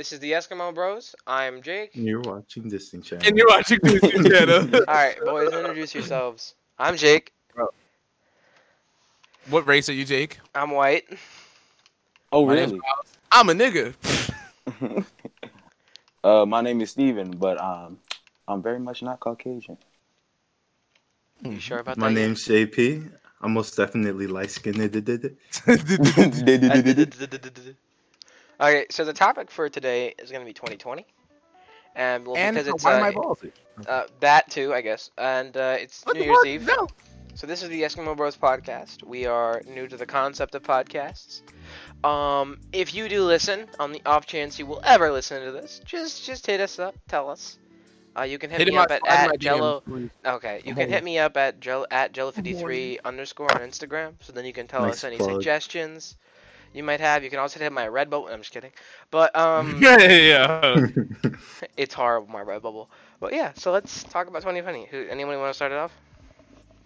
This is the Eskimo Bros. I'm Jake. You're watching Distant Channel. And you're watching Disney Channel. All right, boys, introduce yourselves. I'm Jake. what race are you, Jake? I'm white. Oh, My really? I'm a nigga. uh, my name is Steven, but um, I'm very much not Caucasian. You sure about My that? My name's JP. I'm most definitely light skinned. Okay, so the topic for today is going to be 2020, and well, and because it's why uh, uh, that too, I guess, and uh, it's What New Year's? Eve. No. So this is the Eskimo Bros podcast. We are new to the concept of podcasts. Um, if you do listen, on the off chance you will ever listen to this, just just hit us up, tell us. Uh, you can hit, Hit me up at, at Jello. Okay, you can hit me up at Jello at Jello53 underscore on Instagram. So then you can tell Nice us any plug. suggestions you might have. You can also hit my red bubble. I'm just kidding, but um, yeah, yeah, yeah. it's horrible my red bubble. But yeah, so let's talk about 2020. Who, anyone want to start it off?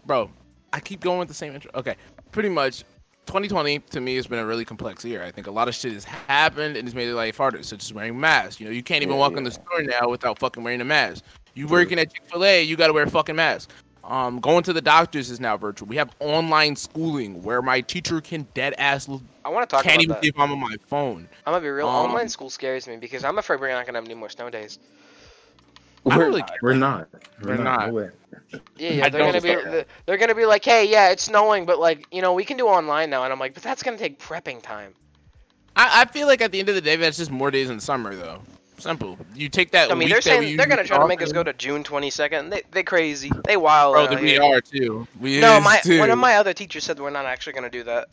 Bro, I keep going with the same intro. Okay, pretty much. 2020 to me has been a really complex year. I think a lot of shit has happened and it's made life harder, such as wearing masks. You know, you can't even Yeah, walk yeah. in the store now without fucking wearing a mask. You working at Chick Fil A, you got to wear a fucking mask. Um, going to the doctors is now virtual. We have online schooling where my teacher can dead ass I want to talk can't about even that. see if I'm on my phone. I'm gonna be real. Um, Online school scares me because I'm afraid we're not gonna have any more snow days. We're really not. We're not. We're not. No way. Yeah, yeah, they're gonna be understand they're, they're gonna be like, hey, yeah, it's snowing, but like, you know, we can do online now, and I'm like, but that's gonna take prepping time. I, I feel like at the end of the day, that's just more days in summer, though. Simple. You take that. I mean, week they're saying they're gonna try to off make us go to June 22nd. They they crazy. They wild. Bro, out we are too. We No, my too. one of my other teachers said we're not actually gonna do that.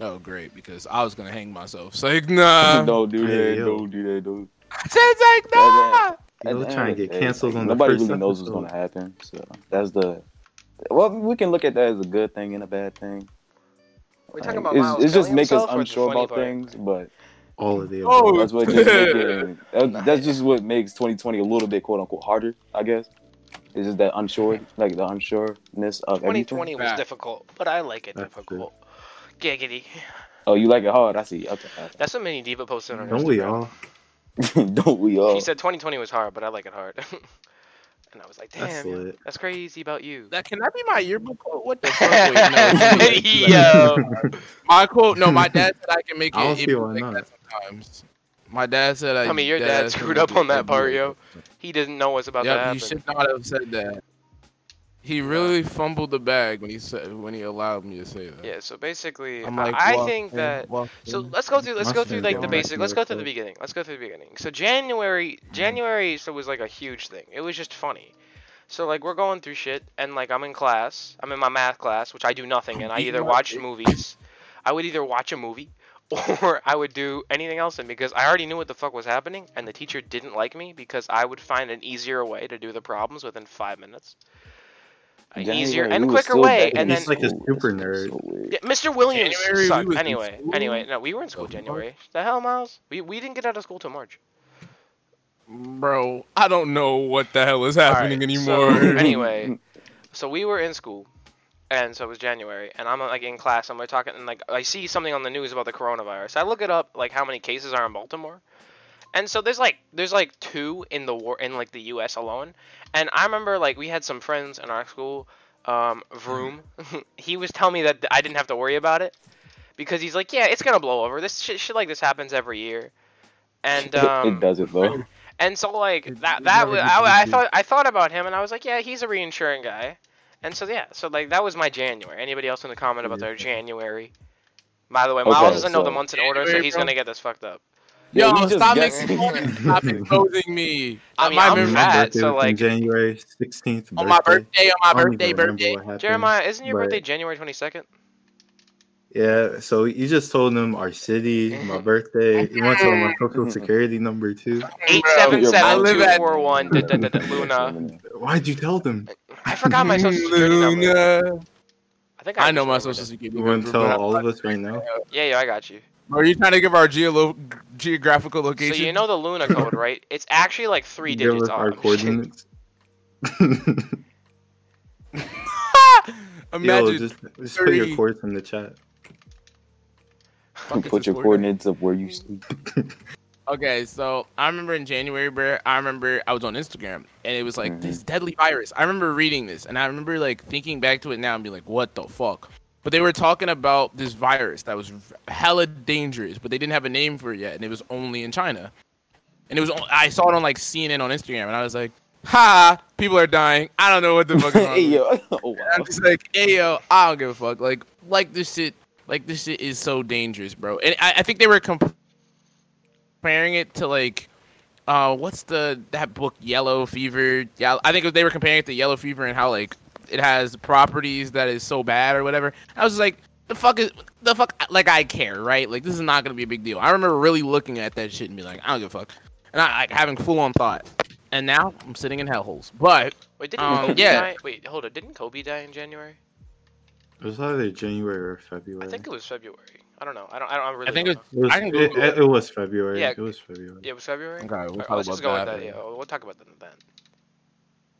Oh, great, because I was gonna hang myself. So like, nah. don't do that. yo. Don't do that. Don't. It's like, nah. You're At the trying to get canceled like, on the Nobody really knows what's gonna happen. So that's the. Well, we can look at that as a good thing and a bad thing. We're talking Like, about it's, Miles it's just killing make us himself, or it's the unsure about part? things, but All of the Oh, that's what just making, that, that's just what makes 2020 a little bit quote unquote harder, I guess. It's just that unsure, like the unsureness of everything. 2020 was difficult, but I like it That's difficult. Giggity. Oh, you like it hard? I see. Okay. That's what Mini Diva posted on don't we all? okay. Don't we all? She said 2020 was hard, but I like it hard. and I was like, That's damn, lit. that's crazy about you. That can that be my yearbook quote? What the fuck? Wait, no. Yo. My quote. No, my dad said I can make it. I don't see why like not. That sometimes. My dad said I. I mean, your dead dad screwed up on that part, yo. He didn't know what's about to Yep, happen. he should not have said that. He really fumbled the bag when he said when he allowed me to say that. Yeah, so basically, I'm like, I walking, think that. So let's go through. Let's go through like the basic. Let's go through the beginning. Let's go through the beginning. So January, January, so was like a huge thing. It was just funny. So like we're going through shit, and like I'm in class. I'm in my math class, which I do nothing, and I either watch movies. I would either watch a movie, or I would do anything else. And because I already knew what the fuck was happening, and the teacher didn't like me because I would find an easier way to do the problems within five minutes. An January, easier you and was quicker way, back in and then He's like a super nerd. so yeah, Mr. Williams January, sucked. was in Anyway, anyway, no, we were in school The fuck? January. The hell, Miles? We we didn't get out of school till March. Bro, I don't know what the hell is happening Alright, anymore. So, anyway, so we were in school, and so it was January, and I'm like in class, and we're talking, and like I see something on the news about the coronavirus. I look it up, like how many cases are in Baltimore, and so there's like there's like two in the war in like the U.S. alone, and I remember like we had some friends in our school, um, Vroom, he was telling me that I didn't have to worry about it, because he's like, yeah, it's gonna blow over. This shit, shit like this happens every year, and um, it does it though. and so like that that was, I, I thought I thought about him and I was like, yeah, he's a reinsuring guy. And so yeah, so like that was my January. Anybody else in the comment about their January? By the way, Miles Okay, doesn't know the months in order, so he's bro. gonna get this fucked up. Yeah, Yo, you just stop guessed. making fun. Stop exposing me. I mean, my I'm memory- My fat, so, like- January 16th. on my birthday, on my birthday, birthday. happened, Jeremiah, isn't your but- birthday January twenty second? Yeah, so you just told him our city, my birthday. You want to know my social security number too? Eight Bro, seven I seven live two at- four one Luna. Why'd you tell them? I forgot my social security number. I think I, I know my social it. security You want number. to tell but all of us right now? Yeah, yeah, I got you. Are you trying to give our geolo- geographical location? So you know the Luna code, right? It's actually like three Give digits us our off. coordinates. Yo, Imagine. just, just put your coordinates in the chat. fuck, Put your coordinates of where you sleep. Okay, so I remember in January, bro. I remember I was on Instagram and it was like Mhm. this deadly virus. I remember reading this and I remember like thinking back to it now and be like, what the fuck? But they were talking about this virus that was hella dangerous, but they didn't have a name for it yet, and it was only in China. And it was I saw it on like CNN on Instagram, and I was like, ha, people are dying. I don't know what the fuck. Is wrong hey, yo. Oh, wow. I'm just like, hey yo, I don't give a fuck. Like, like this shit, like this shit is so dangerous, bro. And I, I think they were comp- comparing it to like, uh, what's the that book Yellow Fever? Yeah, I think they were comparing it to Yellow Fever and how like it has properties that is so bad or whatever. I was just like, the fuck is the fuck? Like I care, right? Like this is not gonna be a big deal. I remember really looking at that shit and be like, I don't give a fuck, and I like having full on thought. And now I'm sitting in hellholes. But Wait, didn't Um, Kobe yeah. die? Wait, hold on. Didn't Kobe die in January? It was either January or February. I think it was February. I don't know. I don't. I don't I really. I think don't it know. it was, I can it, it, it was February. Yeah. It was February. Yeah, it was February. Okay, we'll Alright, talk let's just go about with that. that. Yeah, we'll talk about that then.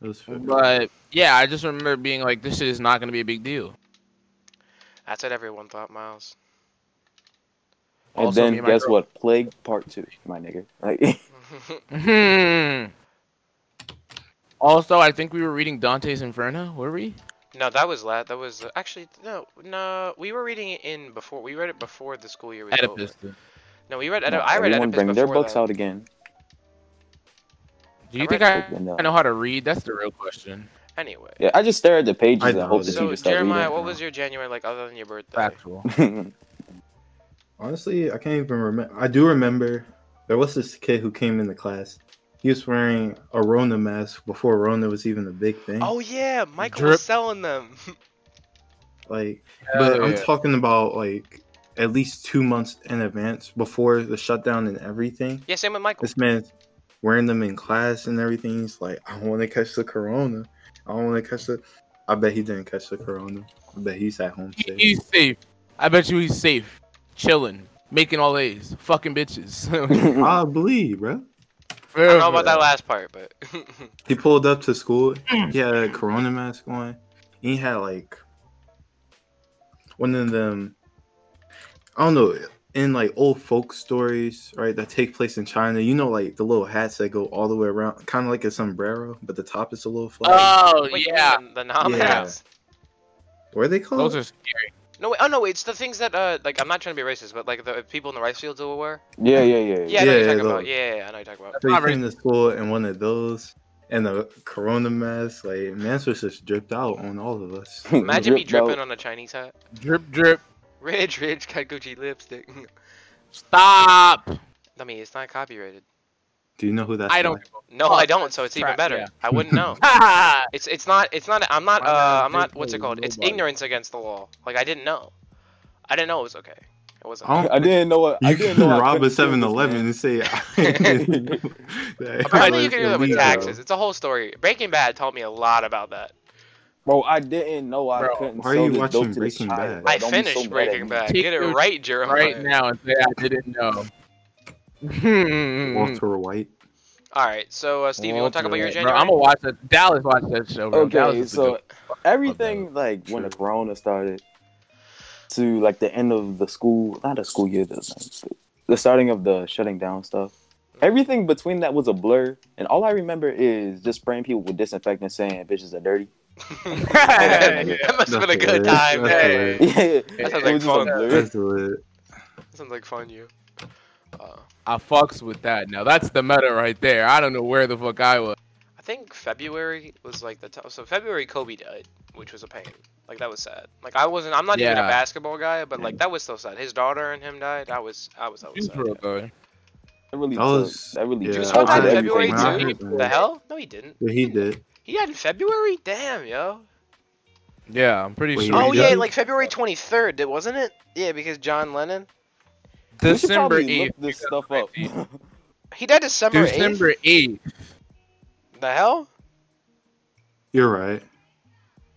It was February. But yeah, I just remember being like, this shit is not gonna be a big deal. That's what everyone thought, Miles. And Also, then and guess girl- what? Plague Part Two, my nigga. Like. Also, I think we were reading Dante's Inferno. Were we? No, that was la- That was uh, actually no, no. We were reading it in before. We read it before the school year was Oedipus. over. No, we read. no, Oedip- I read everyone Oedipus bring their before books that. out again. Do you I think I, No. I know how to read? That's the real question. Anyway. Yeah, I just stare at the pages I and don't. hope that So you just start Jeremiah, reading. what was your January like other than your birthday? Factual. Honestly, I can't even remember. I do remember there was this kid who came in the class. He was wearing a Rona mask before Rona was even a big thing. Oh yeah, Michael Drip. was selling them. like, Hell but I'm talking about like at least two months in advance before the shutdown and everything. yeah, same with Michael. This man's wearing them in class and everything. He's like, I don't want to catch the corona. I don't want to catch the. I bet he didn't catch the corona. I bet he's at home He- safe. He's safe. I bet you he's safe, chilling, making all A's, fucking bitches. I believe, bro. I don't know about that last part, but He pulled up to school. Hmm. He had a corona mask on. He had like one of them. I don't know. In like old folk stories, right, that take place in China, you know, like the little hats that go all the way around, kind of like a sombrero, but the top is a little flat. Oh Wait, yeah, the, the nom Yeah. hats? what are they called? those are scary. No, wait, oh no, it's the things that uh, like I'm not trying to be racist, but like the people in the rice fields will wear. yeah, yeah, yeah. Yeah, I know Yeah, you're yeah, talking those. about. Yeah, yeah, yeah, I know you're talking about. So he Not came to school in one of those and the corona mask. Like, Mans was just dripped out on all of us. Imagine me Drip, bro. dripping on a Chinese hat. Drip, drip. Rich, rich, got Gucci lipstick. Stop. I mean, it's not copyrighted. Do you know who that's? I don't. by? No, Oh, I don't. So it's even better. yeah. I wouldn't know. Ha! It's it's not it's not I'm not uh I'm not what's it called? It's ignorance against the law. Like I didn't know. I didn't know it was okay. It wasn't. I I didn't know what. I You didn't can know rob a couldn't steal 7 this, Eleven man. and say, that Apparently you can do that with taxes. It's a whole story. Breaking Bad taught me a lot about that. Bro, I didn't know I Bro, couldn't why are sell you this watching to this Breaking Bad? bro. I Don't so finished Breaking. Bad. Get it right, Jeremiah. right now and say I didn't know. Walter White. All right, so uh, Steve, you want to talk about your Bro, January? I'm gonna watch that. Dallas watch that show. Bro. Dallas Okay, is a so good- everything like when the corona started to like the end of the school, not the school year, the, the starting of the shutting down stuff. Everything between that was a blur, and all I remember is just spraying people with disinfectant, saying bitches are dirty. that must have been a good time. That's Hey, hilarious. yeah, That sounds like a fun. blur. That's lit. sounds like fun. You. Uh, I fucks with that. Now that's the meta right there. I don't know where the fuck I was. I think February was like the top. So February, Kobe died, which was a pain. Like that was sad. Like I wasn't. I'm not even a basketball guy, but like that was still sad. His daughter and him died. I was. I was. I was He's sad. real good. That really That took- was- that really yeah, He was took to die in February when heard too. that- The hell? No, he didn't. Yeah, he did. He died in February. Damn, yo. Yeah, I'm pretty Wait, sure. Oh yeah, did? like February 23rd, did- wasn't it? Yeah, because John Lennon. We should December probably eighth. This stuff up. He died December 8th. December eighth. The hell? You're right.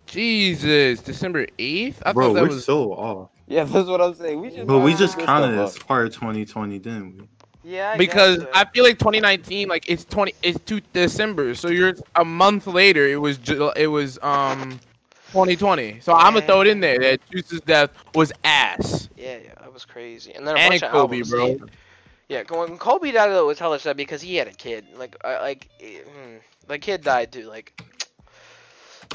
Jesus, December eighth. I Bro, thought that we're was. so off. yeah, that's what I'm saying. We should. But we just look this counted stuff as part of 2020, didn't we? Yeah. because I feel like 2019, like it's 20, it's two December, so you're a month later. It was Ju- it was um 2020. So I'm gonna throw it in there that Juice's death was ass. Yeah, yeah, that was crazy. And then a And bunch of Kobe, albums. bro. yeah. Yeah, when Kobe died, though, it was hella sad because he had a kid. Like, uh, like, hmm, the kid died too. Like,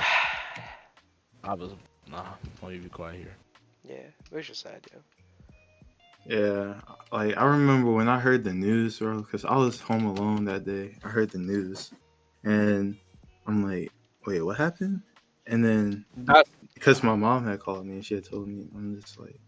I was nah. I'll you be quiet here. yeah, it was just sad, yo. Yeah, like I remember when I heard the news, bro, because I was home alone that day. I heard the news, and I'm like, "Wait, what happened?" And then because my mom had called me and she had told me, I'm just like,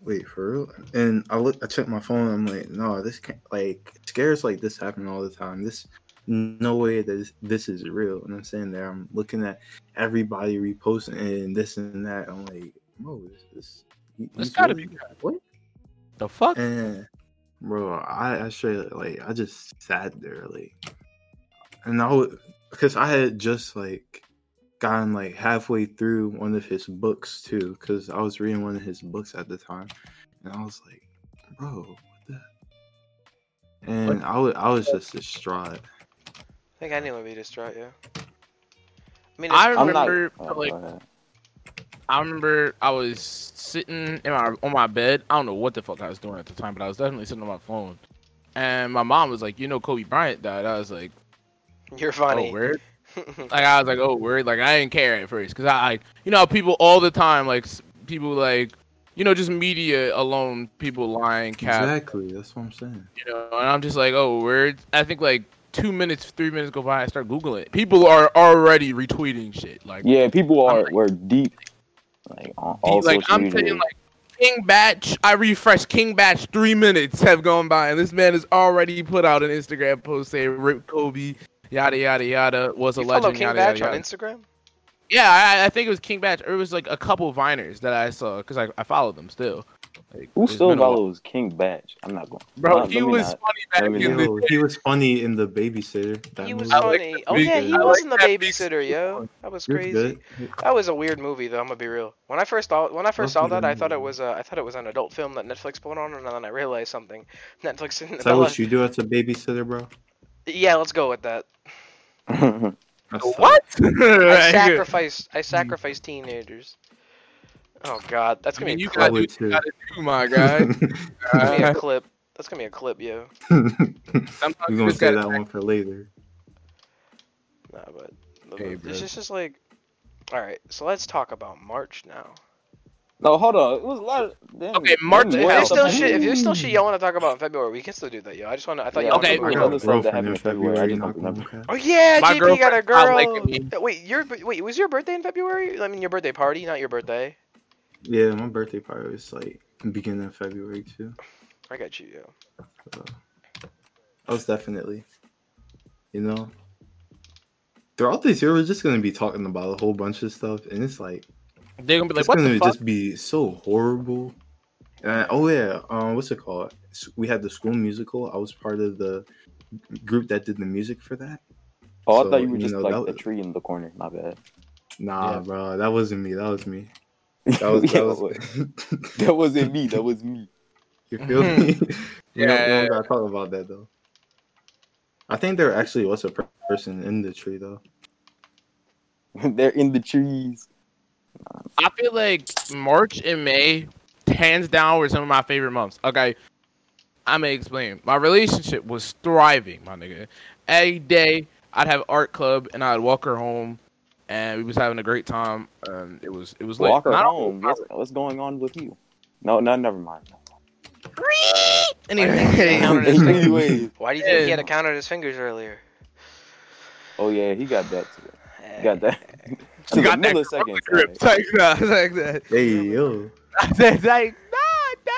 "Wait, for real?" And I look, I checked my phone. I'm like, "No, this can't." Like scares like this happen all the time. This no way that this, this is real. And I'm sitting there, I'm looking at everybody reposting and this and that. I'm like, "Bro, this, this gotta be what?" The fuck? And bro, I I straight like I just sat there like, and I would because I had just like gotten like halfway through one of his books too, because I was reading one of his books at the time, and I was like, bro, what the? And I was I was just distraught. I think anyone would be distraught, yeah. I mean, I it's- I'm not. remember oh, like. I remember I was sitting in my on my bed. I don't know what the fuck I was doing at the time, but I was definitely sitting on my phone. And my mom was like, "You know, Kobe Bryant died." I was like, you're funny. "Oh, word." Like I was like, "Oh, word." Like I didn't care at first because I, I, you know, people all the time, like people like, you know, just media alone, people lying, cap, Exactly, that's what I'm saying. you know. And I'm just like, "Oh, word." I think like two minutes, three minutes go by, I start googling. it. People are already retweeting shit. Like, Yeah, people I'm are like- were deep. Like on all like I'm media. saying, like King Bach. I refresh King Bach. Three minutes have gone by, and this man has already put out an Instagram post saying "Rip Kobe." Yada yada yada was a you follow legend. King Yada, Bach yada, on. Instagram? Yeah, I, I think it was King Bach. Or it was like a couple Viners that I saw because I, I followed them still. Like, Who still been a follows King Bach? I'm not going. Bro, Not- he was not- funny back in not. the Yo, he was funny in the babysitter. That He was movie. Like funny. Oh yeah, he I was like in the babysitter, yo. That was crazy. That was a weird movie, though. I'm gonna be real. When I first saw when I first saw Wasn't that, a I thought it was uh, I thought it was an adult film that Netflix put on, and then I realized something. Netflix and Is that what you do as a babysitter, bro? Yeah, let's go with that. What? I Right. sacrifice I sacrifice teenagers. Oh God, that's gonna mean, be you a got clip. would you too. got to do, my guy. That's gonna be a clip. That's gonna be a clip, yo. sometimes We're gonna just say that one for later. Nah, but Hey, it's bro. just, just like, all right. So let's talk about March now. No, hold on. It was a lot. Of, damn, Okay, March If hell. there's still shit, if there's still shit y'all want to talk about in February, we can still do that, yo. I just want to. I thought Yeah, y'all Okay, wanted I to got talk a other stuff that girlfriend happened in in February, I February. just Not don't remember. Oh yeah, My JP got a girl. stopped liking me. Uh, Wait, your wait was your birthday in February? I mean, your birthday party, not your birthday. Yeah, my birthday party was like beginning of February too. I got you, yo. So, I was definitely, you know, throughout this year we're just gonna be talking about a whole bunch of stuff, and it's like They're gonna be like, it's "What gonna the fuck?" just be so horrible. And oh yeah, um, what's it called? We had the school musical. I was part of the group that did the music for that. Oh, I thought you were you just know, like that the tree in the corner. My bad. Nah, Yeah. bro, that wasn't me. That was me. That was that Yo, was. that wasn't me. That was me. you feel me? we don't, we Yeah. don't gotta talk about that though. I think there actually was a per- person in the tree though. They're in the trees. I feel like March and May, hands down, were some of my favorite months. Okay, I may explain. My relationship was thriving, my nigga. Every day, I'd have art club, and I'd walk her home, and we was having a great time. And it was it was lit. Walk her Not home. What's, what's going on with you? No, no, never mind. Anyway, Anyways. Why do you think he Yeah. had to count on his fingers earlier? Oh yeah, he got that too. He got eh. that. You to the got that milliseconds. grip. Like that, like that. Hey yo, That's like, nah,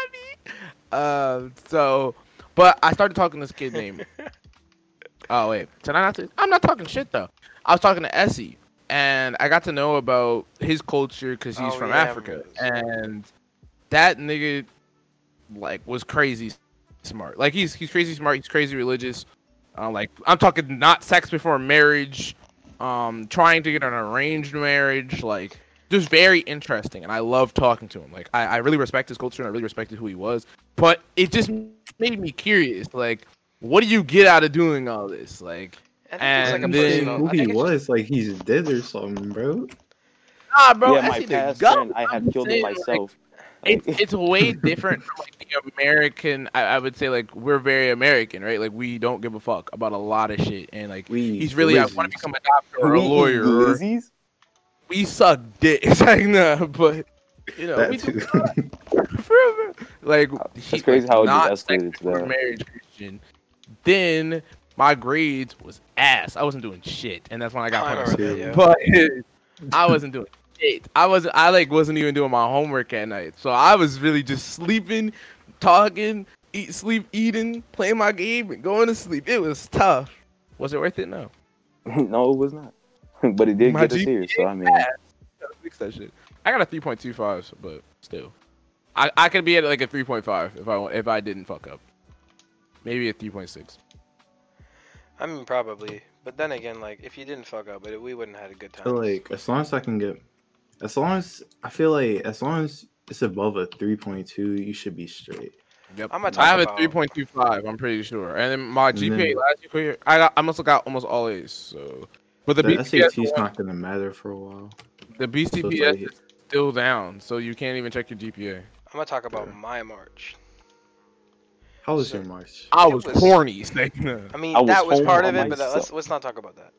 dummy. Um, so, but I started talking to this kid named. oh wait, did I not? Say, I'm not talking shit though. I was talking to Essie, and I got to know about his culture because he's Oh, from yeah, Africa, and that nigga like was crazy smart. Like he's he's crazy smart. He's crazy religious. Uh, like I'm talking not sex before marriage. Um, trying to get an arranged marriage. Like just very interesting, and I love talking to him. Like I, I really respect his culture and I really respected who he was. But it just made me curious. Like, what do you get out of doing all this? Like, And like a then who he was like he's dead or something, bro. nah, bro. yeah, my past goat. friend, I I'm had killed saying, it like, myself. It's it's way different from like the American. I, I would say like we're very American, right? Like we don't give a fuck about a lot of shit, and like We he's really I want to become a doctor or a We eat lawyer. Or, we suck dick. It's like nah, but you know That we too. do for like That's crazy how it not just escalated to that. marriage Christian. Then my grades was ass. I wasn't doing shit, and that's when I got oh, I punished. remember that, yeah. But I wasn't doing shit. I was I like wasn't even doing my homework at night. So I was really just sleeping, talking, eat, sleep, eating, playing my game, and going to sleep. It was tough. Was it worth it? No. no, it was not. but it did My get us GPA here, so I mean, Gotta fix that shit. I got a 3.25, but still, I, I could be at like a 3.5 if I if I didn't fuck up. Maybe a 3.6. I mean, probably. But then again, like, if you didn't fuck up, but we wouldn't have had a good time. feel like as long as I can get, as long as I feel like as long as it's above a three point two, you should be straight. Yep. I'm gonna I have talk a 3.25. I'm pretty sure. And then my And GPA then- last year, I got I must have got almost all A's. So, but the, The BCPS SAT's one- not gonna matter for a while. the So BCPS it's like- is still down, so you can't even check your GPA. I'm gonna talk about Yeah. my March. How was So- your March? I was, was- corny. I mean, I was that was part of it, but that, let's let's not talk about that.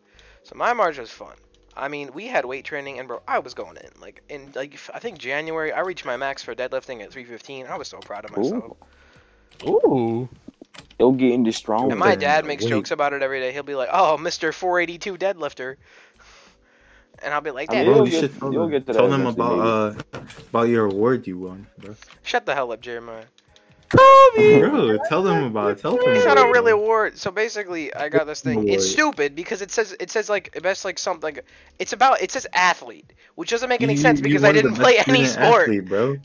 So my March was fun. I mean, we had weight training, and bro, I was going in. Like in like I think January, I reached my max for deadlifting at 315. I was so proud of myself. Ooh. Ooh. it'll get into strong. And my dad makes Wait. jokes about it every day. He'll be like, "Oh, Mr. 482 deadlifter," and I'll be like, I mean, Bro, you'll you get- should tell you'll them, get to tell that them eventually, about uh about your award you won, bro. shut the hell up, Jeremiah." Bro, tell them about it. Tell them. It's about not a it, really bro. award. So basically, I got this thing. It's stupid because it says it says like best like something. It's about it says athlete, which doesn't make any You- sense because I didn't play any student sport. athlete, bro.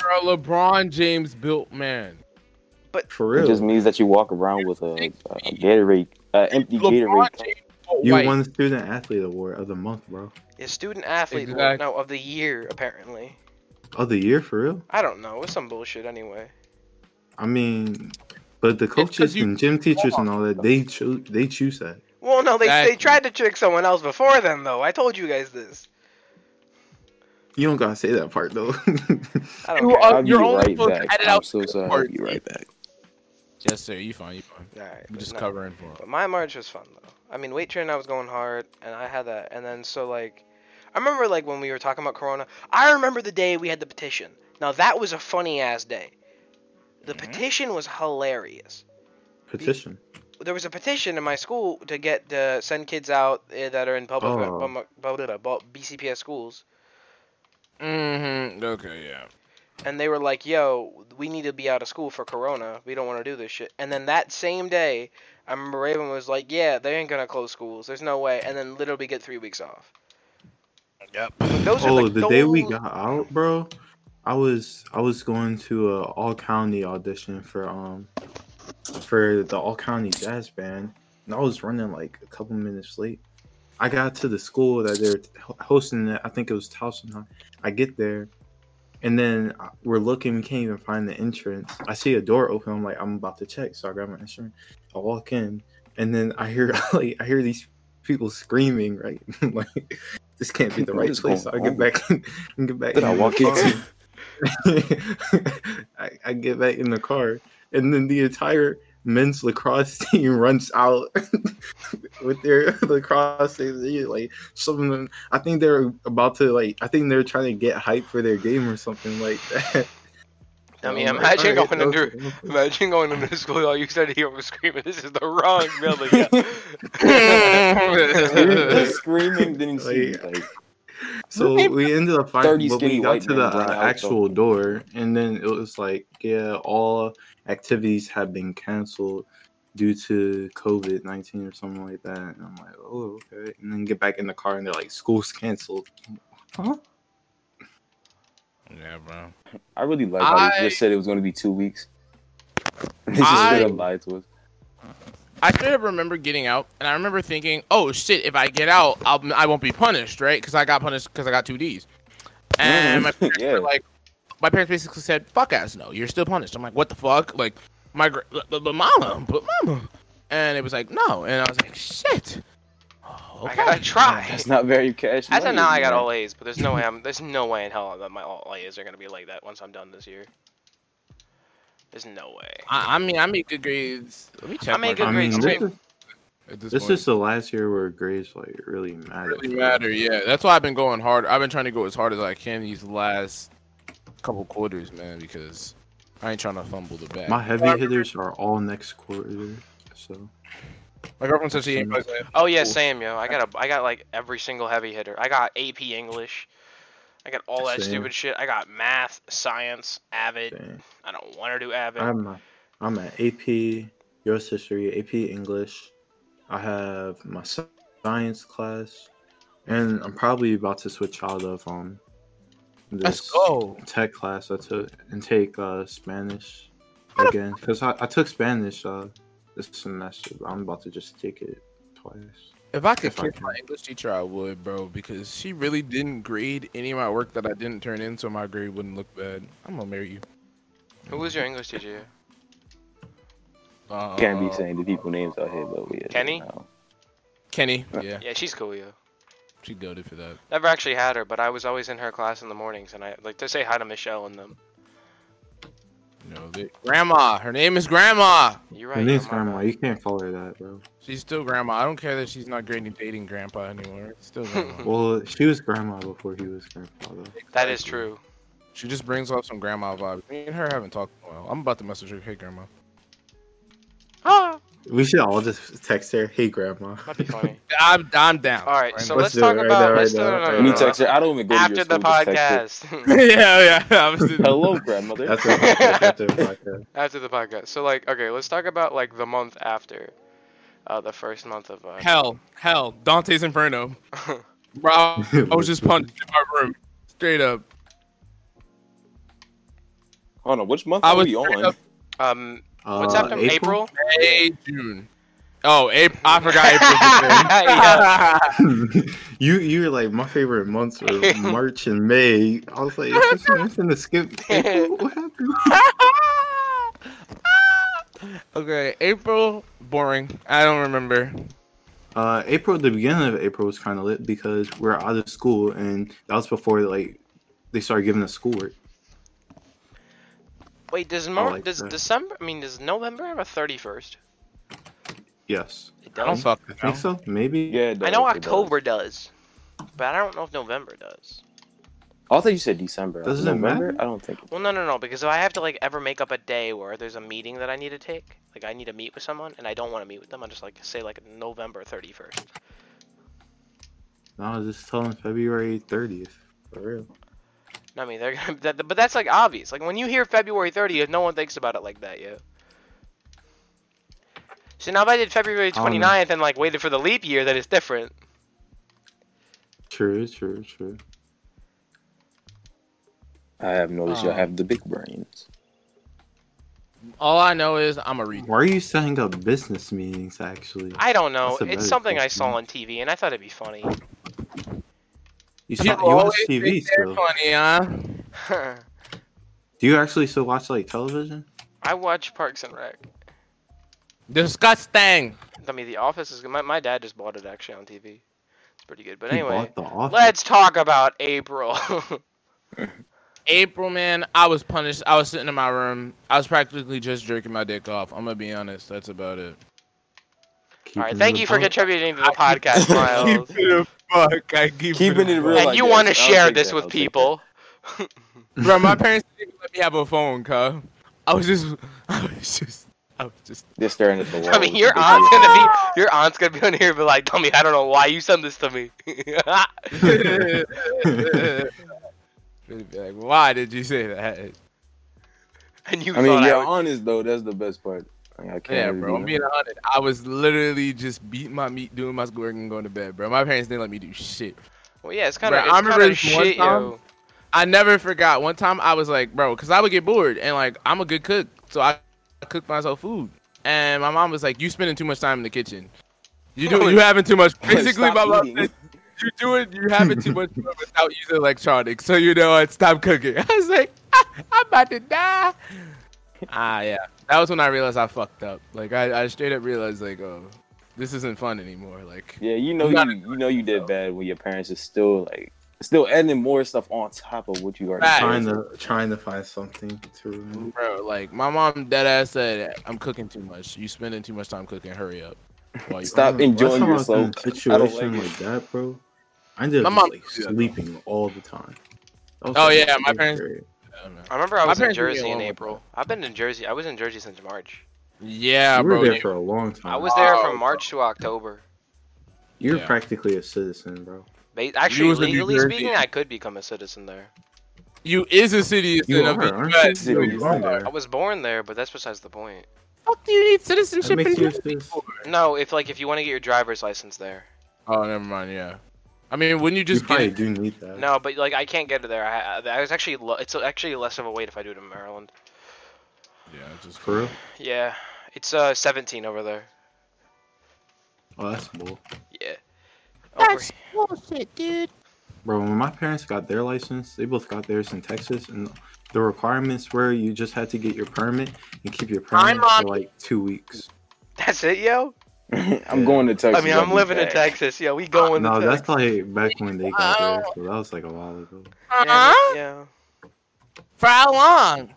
You're a LeBron James built man. But for real, It real. just means that you walk around with a, a Gatorade, uh, empty LeBron Gatorade. James you white. won the student athlete award of the month, bro. Is student athlete award- no of the year apparently. Of the year, for real. I don't know. It's some bullshit anyway. I mean, but the coaches you- and gym teachers and all that, they choose they choose that. Well, no, they they tried to trick someone else before then though. I told you guys this. You don't gotta say that part though. I don't You care. are- I'll be you're only right supposed to back. edit I'm out so the sorry. I'll parts. be right back. Yes, sir. You fine. You fine. Alright, I'm just no. covering for him. But my March was fun though. I mean, weight training I was going hard, and I had that. And then so like, I remember like when we were talking about Corona. I remember the day we had the petition. Now that was a funny ass day. The Mhm. petition was hilarious. Petition. There was a petition in my school to get to send kids out eh, that are in public Oh. bum- bum- blah, blah, BCPS schools, Mm-hmm. Okay. Yeah. and they were like, "Yo, we need to be out of school for Corona. We don't want to do this shit." And then that same day, I remember Raven was like, "Yeah, they ain't gonna close schools. There's no way." And then literally get three weeks off. Yep. But those are Oh, like the day we got out, bro. I was I was going to a all county audition for um for the all county jazz band, and I was running like a couple minutes late. I got to the school that they're hosting it. I think it was Towson High. I get there, and then uh, we're looking. We can't even find the entrance. I see a door open. I'm like, I'm about to check, so I grab my insurance. I walk in, and then I hear like I hear these people screaming. Right, like this can't be the right place. So I get back. and get back. Did I walk into? I, I get back in the car, and then the entire men's lacrosse team runs out with their lacrosse. team. Like some of them, I think they're about to like. I think they're trying to get hype for their game or something like that. I mean, I'm like, imagine going into okay." imagine going into school. All you said here was screaming, "This is the wrong building." the Yeah. screaming didn't see Like- like So we ended up 30 finding, but we got to the uh, actual though. door, and then it was like, yeah, all activities have been canceled due to COVID nineteen or something like that. And I'm like, oh, okay. And then get back in the car, and they're like, school's canceled. Huh? Yeah, bro. I really like how I- they just said it was going to be two weeks. They just I- straight up lied to us. I straight up remember getting out, and I remember thinking, "Oh shit! If I get out, I'll, I won't be punished, right? Because I got punished because I got two D's." And my mm-hmm. parents Yeah. were like, my parents basically said, "Fuck ass, no, you're still punished." I'm like, "What the fuck?" Like, my gr- but, but mama, but mama, and it was like, "No," and I was like, "Shit." Okay. I gotta try. That's not very cash. As of now, I got all A's, but there's no way I'm. There's no way in hell that my all A's are gonna be like that once I'm done this year. There's no way. I, I mean, I make good grades. Let me check. I make good I grades mean, this too. is, this, this is the last year where grades like really matter. really matter. Yeah, that's why I've been going hard. I've been trying to go as hard as I can these last couple quarters, man, because I ain't trying to fumble the bag. My heavy hitters are all next quarter, so My girlfriend said she ain't playing. Oh yeah, Cool. same yo. I got a. I got like every single heavy hitter. I got AP English. I got all that Same. stupid shit. I got math, science, avid. dang. I don't want to do avid. I'm a, I'm at AP U.S. History, AP English. I have my science class, and I'm probably about to switch out of um this Let's go. tech class I took and take uh Spanish again because I, I took Spanish uh this semester. But I'm about to just take it twice. If I could If kiss my English teacher, I would, bro, because she really didn't grade any of my work that I didn't turn in, so my grade wouldn't look bad. I'm gonna marry you. Who was your English teacher? Uh, Can't be saying the people names out here, but we. Kenny? No. Kenny. Yeah, Yeah, she's cool, yo. she goaded for that. Never actually had her, but I was always in her class in the mornings, and I like to say hi to Michelle and them. You know, they, grandma. Her name is Grandma. You're Her right. name's yo, my Grandma. You can't call her that, bro. She's still Grandma. I don't care that she's not grading dating Grandpa anymore. It's still Grandma. Well, she was Grandma before he was Grandpa, though. That is true. She just brings off some grandma vibes. Me and her haven't talked in a while. I'm about to message her. Hey, grandma. Ah, We should all just text her, "Hey, Grandma." that'd be funny. I'm, I'm down. All right, Right so let's Let's talk it right about. now, let's right no, now. no, no, no, me no. text her. I don't even go to After your the school, just text her. podcast. yeah, yeah. I was just, Hello, grandmother. That's the podcast. The podcast. after the podcast. So like, okay, let's talk about like the month after, uh, the first month of. Uh, hell, hell. Dante's Inferno. Bro, I was just punched in my room. Straight up. Hold on, which month I are was we on? up- um, Uh, what's after April? May, June. Oh, April. I forgot April. You you were like my favorite months were March and May. I was like, is this man finna skip April? What happened? okay, April. Boring. I don't remember. Uh, April, the beginning of April was kind of lit because we are out of school, and that was before like they started giving us schoolwork. Wait, does Mar- like does that. December? I mean, does November have a thirty first? Yes, It I don't does. fuck. I think so. Maybe. Yeah, it I know does, it does. October does, but I don't know if November does. Oh, I thought you said December. Does it November? matter? I don't think. Well, no, no, no, because if I have to like ever make up a day where there's a meeting that I need to take, like I need to meet with someone, and I don't want to meet with them, I just like say like November thirty first. No, I was just telling February thirtieth. For real. I mean, they're gonna, that, but that's like obvious. Like when you hear February 30th, no one thinks about it like that, yet. So now if I did February I don't 29th and like waited for the leap year, then it's different. True, true, true. I have noticed y'all Oh. Um, have the big brains. All I know is I'm a read. Why are you setting up business meetings? Actually, I don't know. It's better something I saw on TV, and I thought it'd be funny. You see, you watch TV think still? funny, huh? Do you actually still watch like television? I watch Parks and Rec. Disgusting. I mean, The Office is. My, my dad just bought it actually on TV. It's pretty good. But He anyway, bought The Office. let's talk about April. April, man, I was punished. I was sitting in my room. I was practically just jerking my dick off. I'm gonna be honest. That's about it. All right, thank you for above- contributing to the podcast, Miles. Keep it a fuck. I keep Keeping it a real. And like you want to share this that, with I'll people. Bro, my parents didn't let me have a phone, cuz. I was just, I was just, I was just. They're staring at the wall. I mean, your aunt's brains. gonna be your aunt's gonna be on here, and be like, "Tell me, I don't know why you sent this to me." Be like, why did you say that? and you I mean, thought you're I would... honest though. That's the best part. Like, I Yeah, bro. do I'm being honest. I was literally just beating my meat, doing my schoolwork, and going to bed, bro. My parents didn't let me do shit. Well, yeah, it's kind of I remember kind of one shit, time- yo. I never forgot. One time I was like, bro, because I would get bored, and like I'm a good cook, so I, I cooked myself food. And my mom was like, "You spending too much time in the kitchen. You do you having too much." Like, Basically, stop my mom said, "You doing you having too much without using electronics." So you know, I'd stop cooking. I was like, "I'm about to die." Ah, yeah. That was when I realized I fucked up. Like I, I straight up realized like, oh, this isn't fun anymore. Like, Yeah, you know you, you know you did bad when your parents are still like still adding more stuff on top of what you are trying did. to trying to find something to remove. bro, like my mom dead ass said, "I'm cooking too much. You spending too much time cooking. Hurry up." While you Stop Bro, enjoying last time I in yourself. don't situation like like, that, bro. I ended My mom- just, like sleeping all the time. Oh, yeah, my parents- period. Yeah, man. I remember I was in parents didn't get Jersey in along with April. I've been in Jersey. I was in Jersey since March. Yeah, you were bro. there you- for a long time. I was there Wow. from March to October. You're Yeah. practically a citizen, bro. Ba- Actually, was in New legally Jersey. speaking, I could become a citizen there. You is a citizen You of the are, aren't U.S. you? You You are. are there. I was born there, but that's besides the point. Fuck do you need That citizenship makes in you a citizen. for? No, if like if you want to get your driver's license there. Oh, never mind. Yeah. I mean, wouldn't you just you probably it? do need that. No, but like I can't get it there. I, I was actually lo- it's actually less of a wait if I do it in Maryland. Yeah, just For real? Yeah, it's uh 17 over there. Oh, that's bull. Yeah. Over, bullshit, dude. Bro, when my parents got their license, they both got theirs in Texas, and the requirements were you just had to get your permit and keep your Hi, permit Mom. for like two weeks. that's it, yo. I'm going to Texas. I mean, I'll I'm be living in. Texas. Yeah, we going no, to that's Texas. like back when they got there. so that was like a while ago. Huh? Yeah. For how long?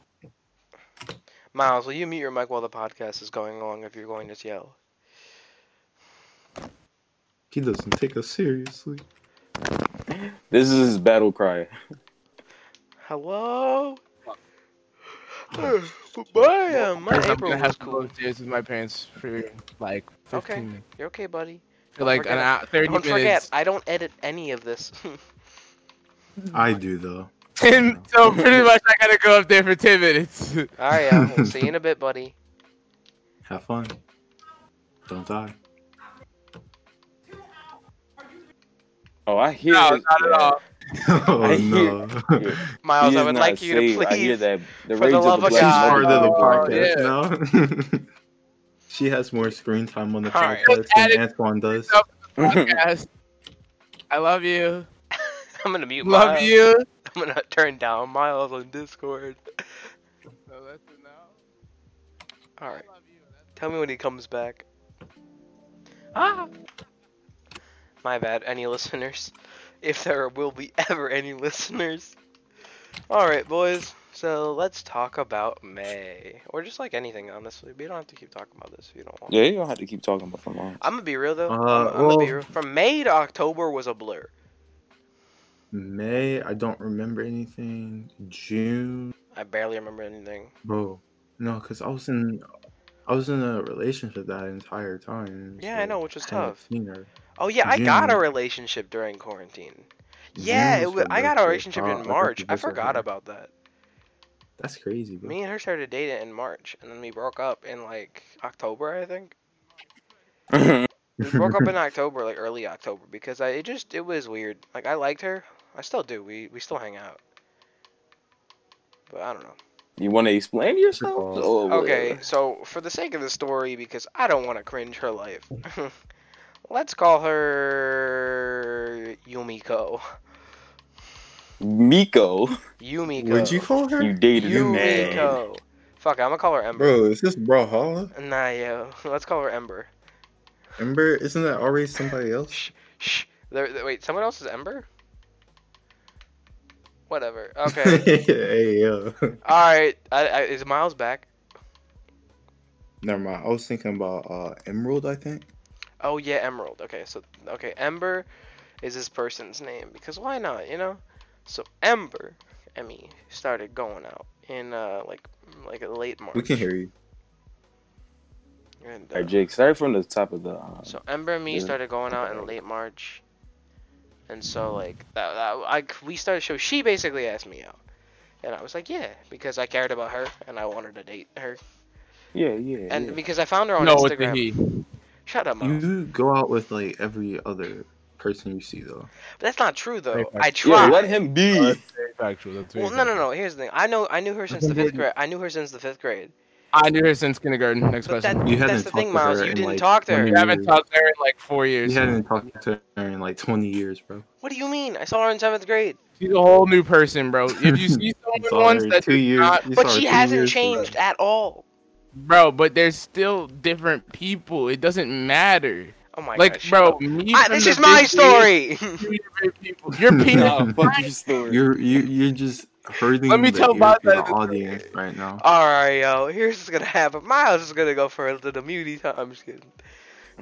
Miles, will you mute your mic while the podcast is going along if you're going to yell? He doesn't take us seriously. This is his battle cry. Hello? Bye. uh, my I'm April gonna was have to go cool. upstairs with my parents for like 15 Okay. minutes. You're okay, buddy. For Don't like forget an hour, 30 Don't forget, minutes. I don't edit any of this. I do though. And so pretty much I gotta go up there for 10 minutes. Alright, yeah. We'll see you in a bit, buddy. Have fun. Don't die. Oh, I hear no, it. not at all. oh I no. Yeah. Miles, I would like you to safe. I hear please. that. The for rage the of love the of She's black God. part of the Oh, podcast now. she has more screen time on the All right. podcast Add than it- Antoine does. Podcast. I love you. I'm gonna mute Love Miles. you. I'm gonna turn down Miles on Discord. So that's enough. Alright. Tell me when he comes back. Ah! My bad, any listeners? If there will be ever any listeners. Alright, boys. So let's talk about May. Or just like anything, honestly. We don't have to keep talking about this if you don't want. yeah, you don't have to keep talking about for long. I'm gonna be real though. Uh, I'm, I'm gonna be well- real. From May to October was a blur. May, I don't remember anything. June, I barely remember anything. bro. No, cause I was in, I was in a relationship that entire time. Yeah, so I know, which was hadn't tough. Seen her. Oh yeah, I got a relationship during quarantine. Yeah, it was was, I got a relationship Oh, in March. you I forgot her. about that. That's crazy, bro. Me and her started dating in March, and then we broke up in like October, I think. We broke up in October, like early October, because I it just it was weird. Like I liked her, I still do. We we still hang out, but I don't know. you want to explain yourself? Pause. Or oh, Okay, so for the sake of the story, because I don't want to cringe her life, let's call her Yumiko. Miko, Yumiko. Would you call her? you dated a man. Yumiko. Fuck, I'm gonna call her Ember. Bro, is this Brawlhalla? Nah, yo, let's call her Ember. Ember, isn't that already somebody else? Shh, shh. There, there- wait, someone else is Ember? Whatever. Okay. hey, yo. All right. I, I, is Miles back? Never mind. I was thinking about uh, Emerald, I think. Oh yeah, Emerald. Okay, so okay, Ember is this person's name because why not? You know. So Ember and me started going out in uh like like late March. We can hear you. And, uh, Alright, Jake, start from the top of the. Um, So Ember and me Yeah. started going out in late March, and so like that, that I we started. So she basically asked me out, and I was like, yeah, because I cared about her and I wanted to date her, yeah, yeah. and yeah. because I found her on No, it's a Instagram. He. Shut up, Miles. You go out with like every other person you see, though. But that's not true though. Very I factual. tried. yeah, let him be. That's factual. That's very well, no, no, no. Here's the thing. I know, I knew her since the fifth grade. I knew her since the fifth grade. I knew her since kindergarten. Next But question. that, You that's the thing, Miles. You didn't like, talk to her. 20 You haven't talked to her in like four years. You hadn't talked to her in like 20 years, bro. What do you mean? I saw her in seventh grade. She's a whole new person, bro. If you see someone Sorry, once that two does years. not- But she hasn't years ago. changed at all. Bro, but there's still different people. It doesn't matter. Oh my like, god, shut bro, me I- this is my story. three different people. Your penis. Nah, fuck your story. You're you you're just hurting Let me tell ear my of your the audience right now. All right, yo. Here's what's gonna happen. Miles is gonna go for the, the muty time. I'm just kidding.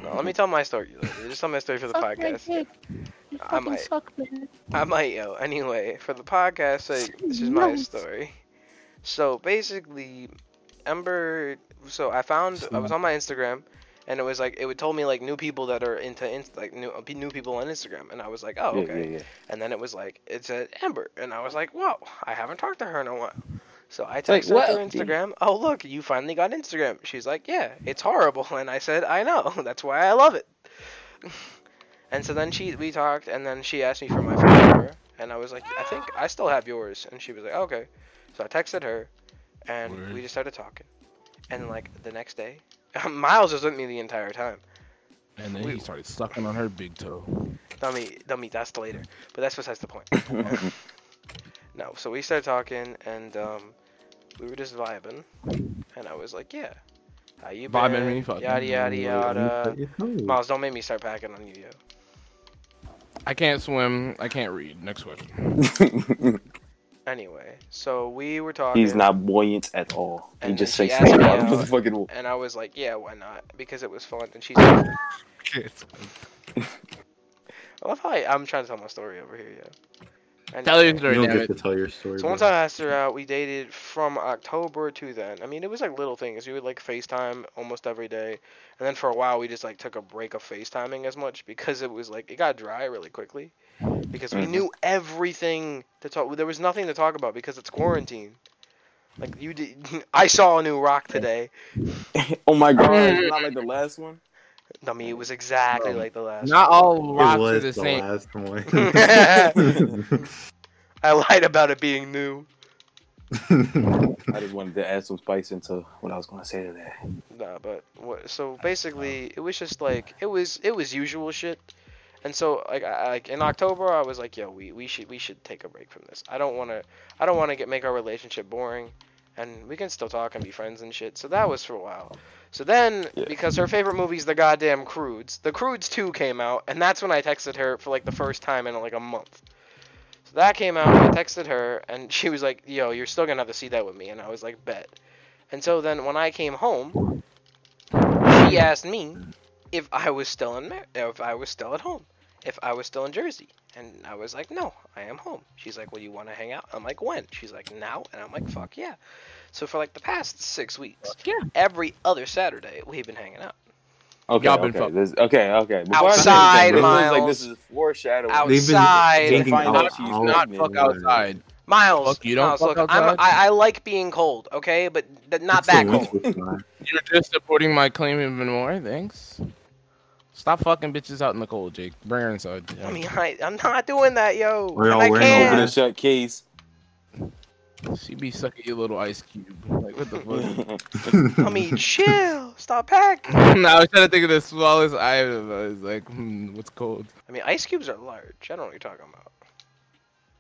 No, let me tell my story. Just tell my story for the podcast. I might. I might, yo. Anyway, for the podcast sake, this is my story. So basically, Ember. So I found I was on my Instagram, and it was like it would told me like new people that are into inst- like new new people on Instagram, and I was like, oh Yeah, okay. yeah, yeah. And then it was like it said Ember, and I was like, whoa, I haven't talked to her in a while. So I Like, texted her what? through Instagram. Oh look, you finally got Instagram. She's like, yeah, it's horrible, and I said, I know. That's why I love it. and so then she we talked, and then she asked me for my phone number, and I was like, I think I still have yours, and she was like, okay. So I texted her, and we just started talking. And like the next day, Miles was with me the entire time. And then We- he started sucking on her big toe. Dummy, dummy, that's later. But that's besides the point. no, so we started talking, and um, we were just vibing, and I was like, "Yeah, how you been? Vibing me, fucking. Yada yada yada." Miles, don't make me start packing on you, yo. I can't swim. I can't read. Next question. Anyway, so we were talking. He's not buoyant at all. He And just then shakes his head out. off the fucking wall. And I was like, "Yeah, why not?" Because it was fun, and she's. Like, I love how I, I'm trying to tell my story over here, yeah. And Tell your You story, don't damn get to tell your story. So bro. once I asked her out, uh, we dated from October to then. I mean, it was like little things. We would like FaceTime almost every day, and then for a while we just like took a break of FaceTiming as much because it was like it got dry really quickly. Because we knew everything to talk. There was nothing to talk about because it's quarantine. Like you did, I saw a new rock today. oh my god, mm. not like the last one. I mean, it was exactly like the last. Not all it rocks are was the the same. last one. I lied about it being new. I just wanted to add some spice into what I was gonna say to that. Nah, but what? So basically, it was just like it was it was usual shit. And so like I, like in October, I was like, yo, we, we should we should take a break from this. I don't want to I don't want to get make our relationship boring, and we can still talk and be friends and shit. So that was for a while. So then, Yeah. because her favorite movie's The Goddamn Croods, The Croods 2 came out, and that's when I texted her for like the first time in like a month. So that came out, I texted her, and she was like, yo, you're still gonna have to see that with me. And I was like, bet. And so then when I came home, she asked me if I was still in Mar- if I was still at home, if I was still in Jersey, and I was like, no, I am home. She's like, well, you want to hang out? I'm like, when? She's like, now, and I'm like, fuck yeah. So for like the past six weeks, Yeah. every other Saturday we've been hanging out. Okay, Y'all been okay, this, okay, okay. Before I say Outside, this feels like Miles. this is foreshadowing. Out- They've been Outside. Find out out Not fuck outside. Miles, Fuck, you don't Miles, fuck look, I'm, outside? I, I like being cold, okay, but th- not It's that cold. You're just supporting my claim even more. Thanks. Stop fucking bitches out in the cold, Jake. Bring her inside. Yeah. I mean, I, I'm not doing that, yo. We're all wearing. Open all a shut case. She be sucking your little ice cube. Like what the fuck? I mean, chill. Stop packing. no, I was trying to think of the smallest item. I was like, hmm, what's cold? I mean, ice cubes are large. I don't know what you're talking about.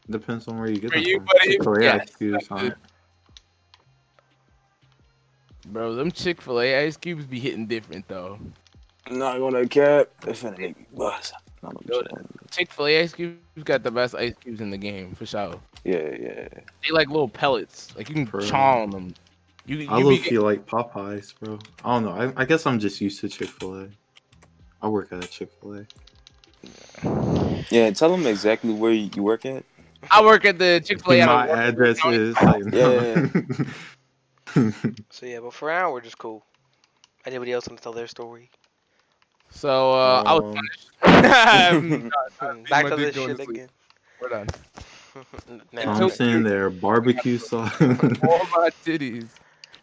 Depends on where you get For them you, from. buddy? Chick-fil-A ice cubes, huh? Bro, them Chick Fil A ice cubes be hitting different though. I'm not gonna cap. It's finna make me bust. No, I'm Yo, chilling. Chick Fil A ice cubes got the best ice cubes in the game for sure. Yeah, yeah. They like little pellets. Like you can For real. chaw on them. You, you I be low get- feel like Popeyes, bro. I don't know. I, I guess I'm just used to Chick Fil A. I work at a Chick Fil A. Yeah, tell them exactly where you, you work at. I work at the Chick Fil A. My address is like Yeah. So yeah, but for now we're just cool. Anybody else want to tell their story? So uh, I was Um, punished. Hmm, Back my to dick this shit to sleep. again. We're done. Now, I'm sitting there, barbecue sauce. All my titties.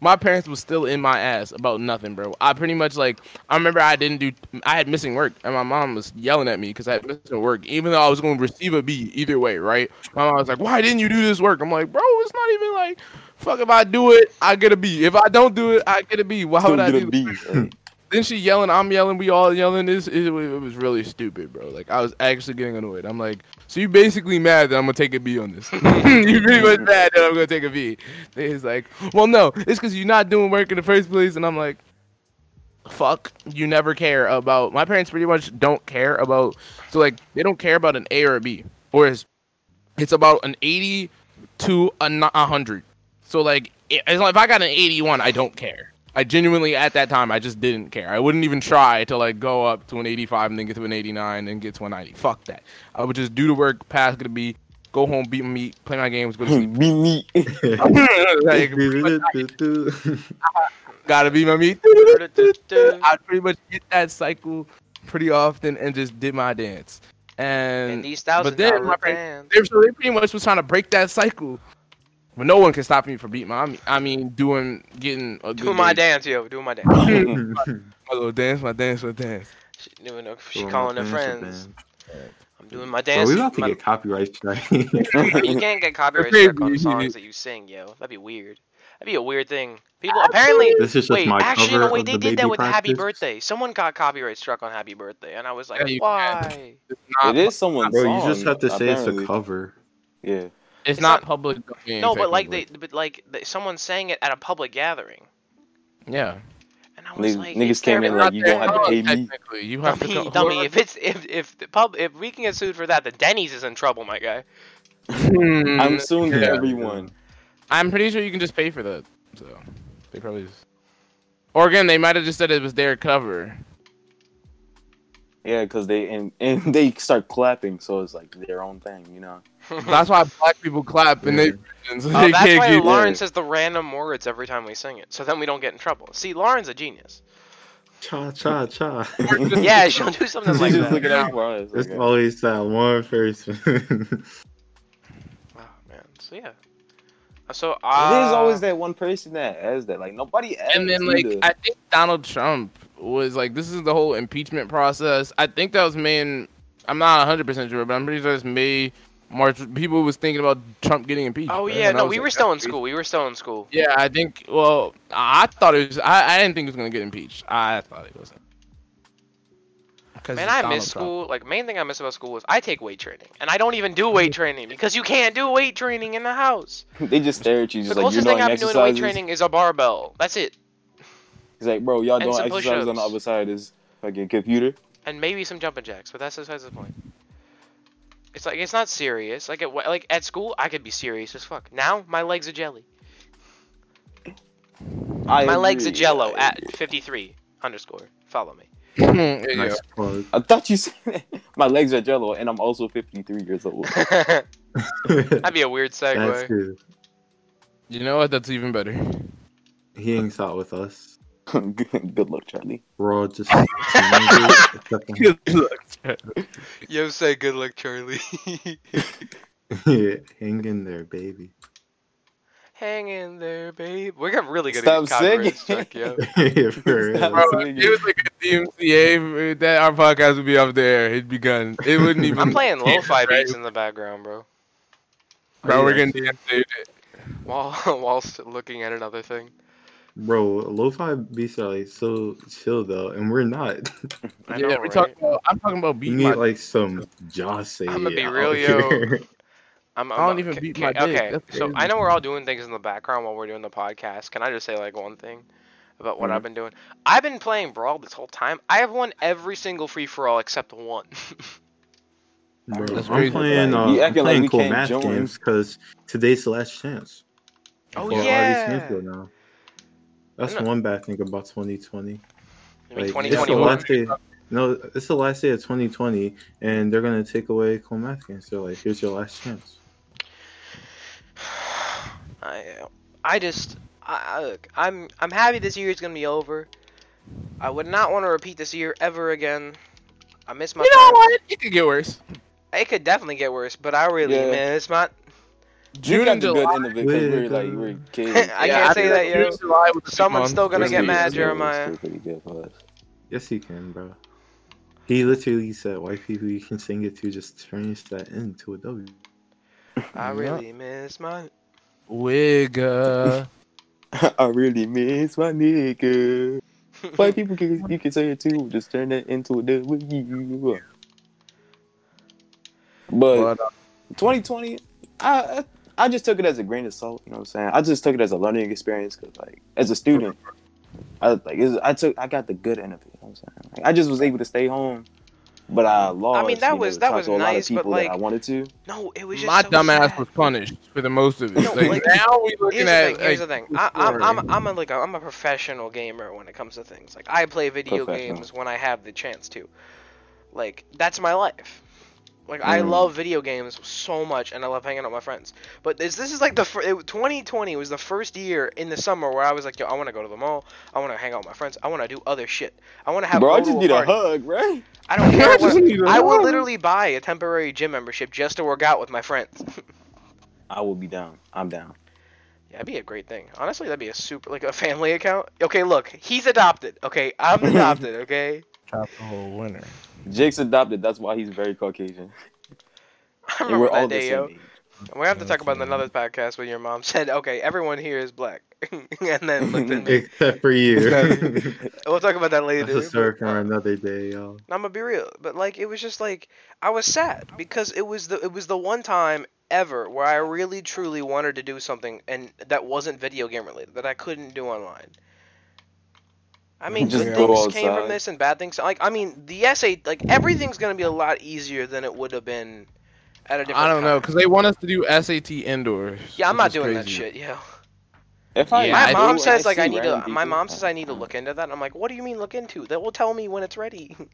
My parents was still in my ass about nothing, bro. I pretty much like I remember I didn't do I had missing work and my mom was yelling at me because I had missing work, even though I was going to receive a B either way, right? My mom was like, "Why didn't you do this work?" I'm like, "Bro, it's not even like fuck if I do it, I get a B. If I don't do it, I get a B. Why would I get do a B. Hey, then she yelling, I'm yelling, we all yelling. This it, it was really stupid, bro. Like I was actually getting annoyed. I'm like, so you basically mad that I'm gonna take a B on this? you pretty much mad that I'm gonna take a B? He's like, well, no, it's because you're not doing work in the first place, and I'm like, fuck, you never care about. My parents pretty much don't care about. So like, they don't care about an A or a B, or it's it's about an 80 to a hundred. So like, if I got an 81, I don't care. I genuinely at that time I just didn't care. I wouldn't even try to like go up to an 85 and then get to an 89 and get to a 90. Fuck that. I would just do the work, pass the B, go home, beat my meat, play my games, go to sleep. Be me. like, gotta beat my meat. and I pretty much hit that cycle pretty often and just did my dance. And these thousand but then dollar my fans. they, so they pretty much was trying to break that cycle. But no one can stop me from beating my. I mean, doing getting a good Doing my day. dance, yo. Doing my dance. my little dance, my dance, my dance. She, doing a, she Doing calling her friends. I'm doing my Bro, dance. we about to my- get copyright strike. you can't get copyright Crazy. strike on songs that you sing, yo. That'd be weird. That'd be a weird thing. People apparently. this is just Wait, my actually, cover no, wait, they the did that baby with Happy. Birthday. Someone got copyright struck on Happy Birthday, and I was like, Yeah, why? It's not, someone's Bro, song. you just have to say it's a cover. Yeah. It's, it's not, not- public domain. No, but like they, but like they, someone saying it at a public gathering, yeah. and I was Niggas- like, niggas came in like, you don't have to pay me. You have dummy, to go- dummy. If it's if if the pub if we can get sued for that, the Denny's is in trouble, my guy. Hmm. I'm suing Yeah. everyone. I'm pretty sure you can just pay for that. So they probably just. Or again, they might have just said it was their cover. Yeah, because they and, and they start clapping, so it's like their own thing, you know. That's why black people clap and they. So Oh, they that's can't why get- Lauren says the random words every time we sing it, so then we don't get in trouble. See, Lauren's a genius. Cha cha cha. Yeah, she'll do something She's like just looking that. out for us. It's like, always that one person. Oh man, so yeah. So There's uh, always that one person that has that. Like nobody else. And then like either. I think Donald Trump was like, this is the whole impeachment process. I think that was May. I'm not 100 percent sure, but I'm pretty sure it's May, March. People was thinking about Trump getting impeached. Oh right? yeah, And no, we like, were still in school. We were still in school. Yeah, I think. Well, I thought it was. I, I didn't think it was gonna get impeached. I thought it wasn't. 'Cause Man, I Donald miss Trump. school. Like main thing I miss about school is I take weight training, and I don't even do weight training because you can't do weight training in the house. they just stare at you, The just like you're closest thing I've been doing to weight training is a barbell. That's it, He's like, bro, y'all And doing some exercises on the other side of this fucking computer. and maybe some jumping jacks, but that's besides the point. It's like it's not serious. Like at like at school, I could be serious as fuck. Now my legs are jelly. I My legs are jello I at agree. 53 underscore. Follow me. Nice go. I thought you said my legs are jello, and I'm also 53 years old. That'd be a weird That's segue. You know what? That's even better. He hangs out with us. Good, good luck, Charlie. We're all just teenagers, except Yo, say good luck, Charlie. for- yeah, hang in there, baby. Hang in there, babe. We got really good Stop at copyright singing. struck, yo. Yeah, for real. Stop Bro, singing. if it was like a DMCA, uh, that our podcast would be up there. It'd be gone. It wouldn't even. I'm playing lo-fi Right. beats in the background, bro. Bro, we're Yeah. getting DMCA. While whilst looking at another thing. Bro, lo-fi beats are like so chill though, and we're not. I yeah, know, we right? talking about. I'm talking about You need my. like some Joss. I'ma be real, yo. I'm, I don't I'm- even ca- beat ca- my dick. Okay, That's so crazy. I know we're all doing things in the background while we're doing the podcast. Can I just say like one thing about what Mhm. I've been doing? I've been playing Brawl this whole time. I have won every single free for all except one. Bro, That's I'm playing, uh, You I'm acting like playing cool can't math join. games because today's the last chance. oh for yeah. RD Smithfield now. That's I one bad thing about 2020. Like, it's the 2021? last day. No, it's the last day of 2020, and they're gonna take away cool math. So like, here's your last chance. I, I just, I, I- look, I'm, I'm happy this year is gonna be over. I would not want to repeat this year ever again. I miss my. You know friends. what? It could get worse. It could definitely get worse, but I really Yeah. miss my. You June got and the July. good end of it because we were like we were kids. I can't say that, yo. June July was a good Someone's still gonna get mad. Jeremiah. Still pretty good for us. Yes, you can, bro. He literally said, "White people you can sing it to just change that into a W." I Yeah. really miss my. Wigga. I really miss my nigga. White people can you can say it too. Just turn that into a W. But But, uh, 2020, I I I just took it as a grain of salt. You know what I'm saying? I just took it as a learning experience because, like, as a student, I like it's, I took I got the good end of it. You know what I'm saying? Like, I just was able to stay home, but I lost. I mean, that you know, was- that was to a lot of nice, but, people that like, I wanted to. No, it was just my so dumb ass sad. was punished for the most of it. No, like, like, now we looking Here's the at thing. Here's like, the thing. the I, I'm, I'm. I'm a like a, I'm a professional gamer when it comes to things. Like I play video games when I have the chance to. Like that's my life. Like I Mm. love video games so much, and I love hanging out with my friends. But this this is like the fir- it, 2020 was the first year in the summer where I was like, yo, I want to go to the mall. I want to hang out with my friends. I want to do other shit. I want to have. A Bro, I just to need a hug, right? I don't I care. just What, need a I will hug. literally buy a temporary gym membership just to work out with my friends. I will be down. I'm down. Yeah, that'd be a great thing. Honestly, that'd be a super like a family account. Okay, look, he's adopted. Okay, I'm adopted. Okay, Chop the whole winner. Jake's adopted. That's why he's very Caucasian. I And remember we're that all the day, yo. same. We have to talk about Okay. another podcast when your mom said, "Okay, everyone here is black," and then looked at me. Except for you. We'll talk about that later. That's a story for another day, y'all. I'm gonna be real, but like it was just like I was sad because it was the it was the one time ever where I really truly wanted to do something and that wasn't video game related that I couldn't do online. I mean, Just good go things came from this and bad things. Like I mean, the essay, like everything's gonna be a lot easier than it would have been at a different. I don't know because they want us to do SAT indoors. Yeah, I'm not is doing that shit. Yeah. If I Yeah, my I mom do, and says like I need to. My mom says I need to look into that. I'm like, what do you mean look into? That will tell me when it's ready.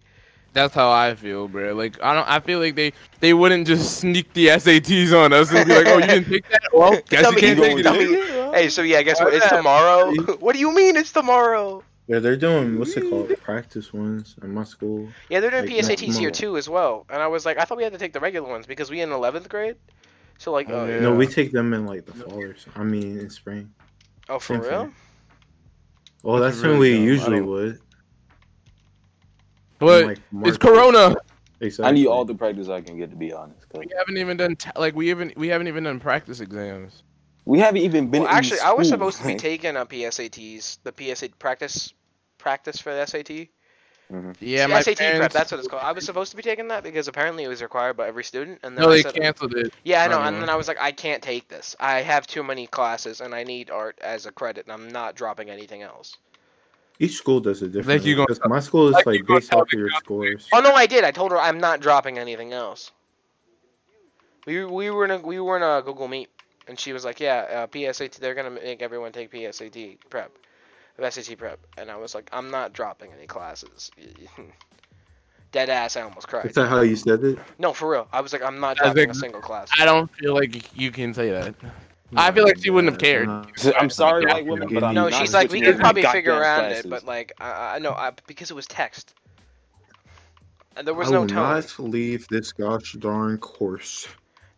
That's how I feel, bro. Like I don't. I feel like they they wouldn't just sneak the SATs on us and be like, "Oh, you didn't take that? Well, guess you can't take it." tell to me- hey, so yeah, guess what? It's tomorrow. what do you mean it's tomorrow? Yeah, they're doing what's it called? Practice ones in my school. Yeah, they're doing Like, next PSATs here month. too as well. And I was like, I thought we had to take the regular ones because we in 11th grade. So like, Oh, oh, yeah. No, we take them in like the fall or something. I mean, in spring. oh for same real? thing. Well, Which that's is when we dumb. Usually would. But like, it's Corona. Exactly. I need all the practice I can get to be honest. 'cause We haven't even done t- like we haven't we haven't even done practice exams. We haven't even been. Well, in actually, I was school. supposed to be taking uh, a PSATs, the PSA practice practice for the SAT. Mm-hmm. Yeah, my SAT prep. That's what it's called. I was supposed to be taking that because apparently it was required by every student. And then No, I they said, canceled it. Yeah, I know. And then I was like, I can't take this. I have too many classes, and I need art as a credit, and I'm not dropping anything else. Each school does it differently. you gonna- 'cause my school is like you like based off of your scores. Oh no, I did. I told her I'm not dropping anything else. We we were in a we were in a Google Meet, and she was like, "Yeah, uh, PSAT. They're gonna make everyone take PSAT prep, SAT prep." And I was like, "I'm not dropping any classes." Dead ass, I almost cried. Is that how you said it? No, for real. I was like, "I'm not I dropping a single class." I don't feel like you can say that. I feel like she wouldn't have cared. I'm sorry, white women, but I'm No, not she's like, we switching could probably figure goddamn around classes. it, but like, I, I know, I, because it was text. And there was I no will tone. not leave this gosh darn course.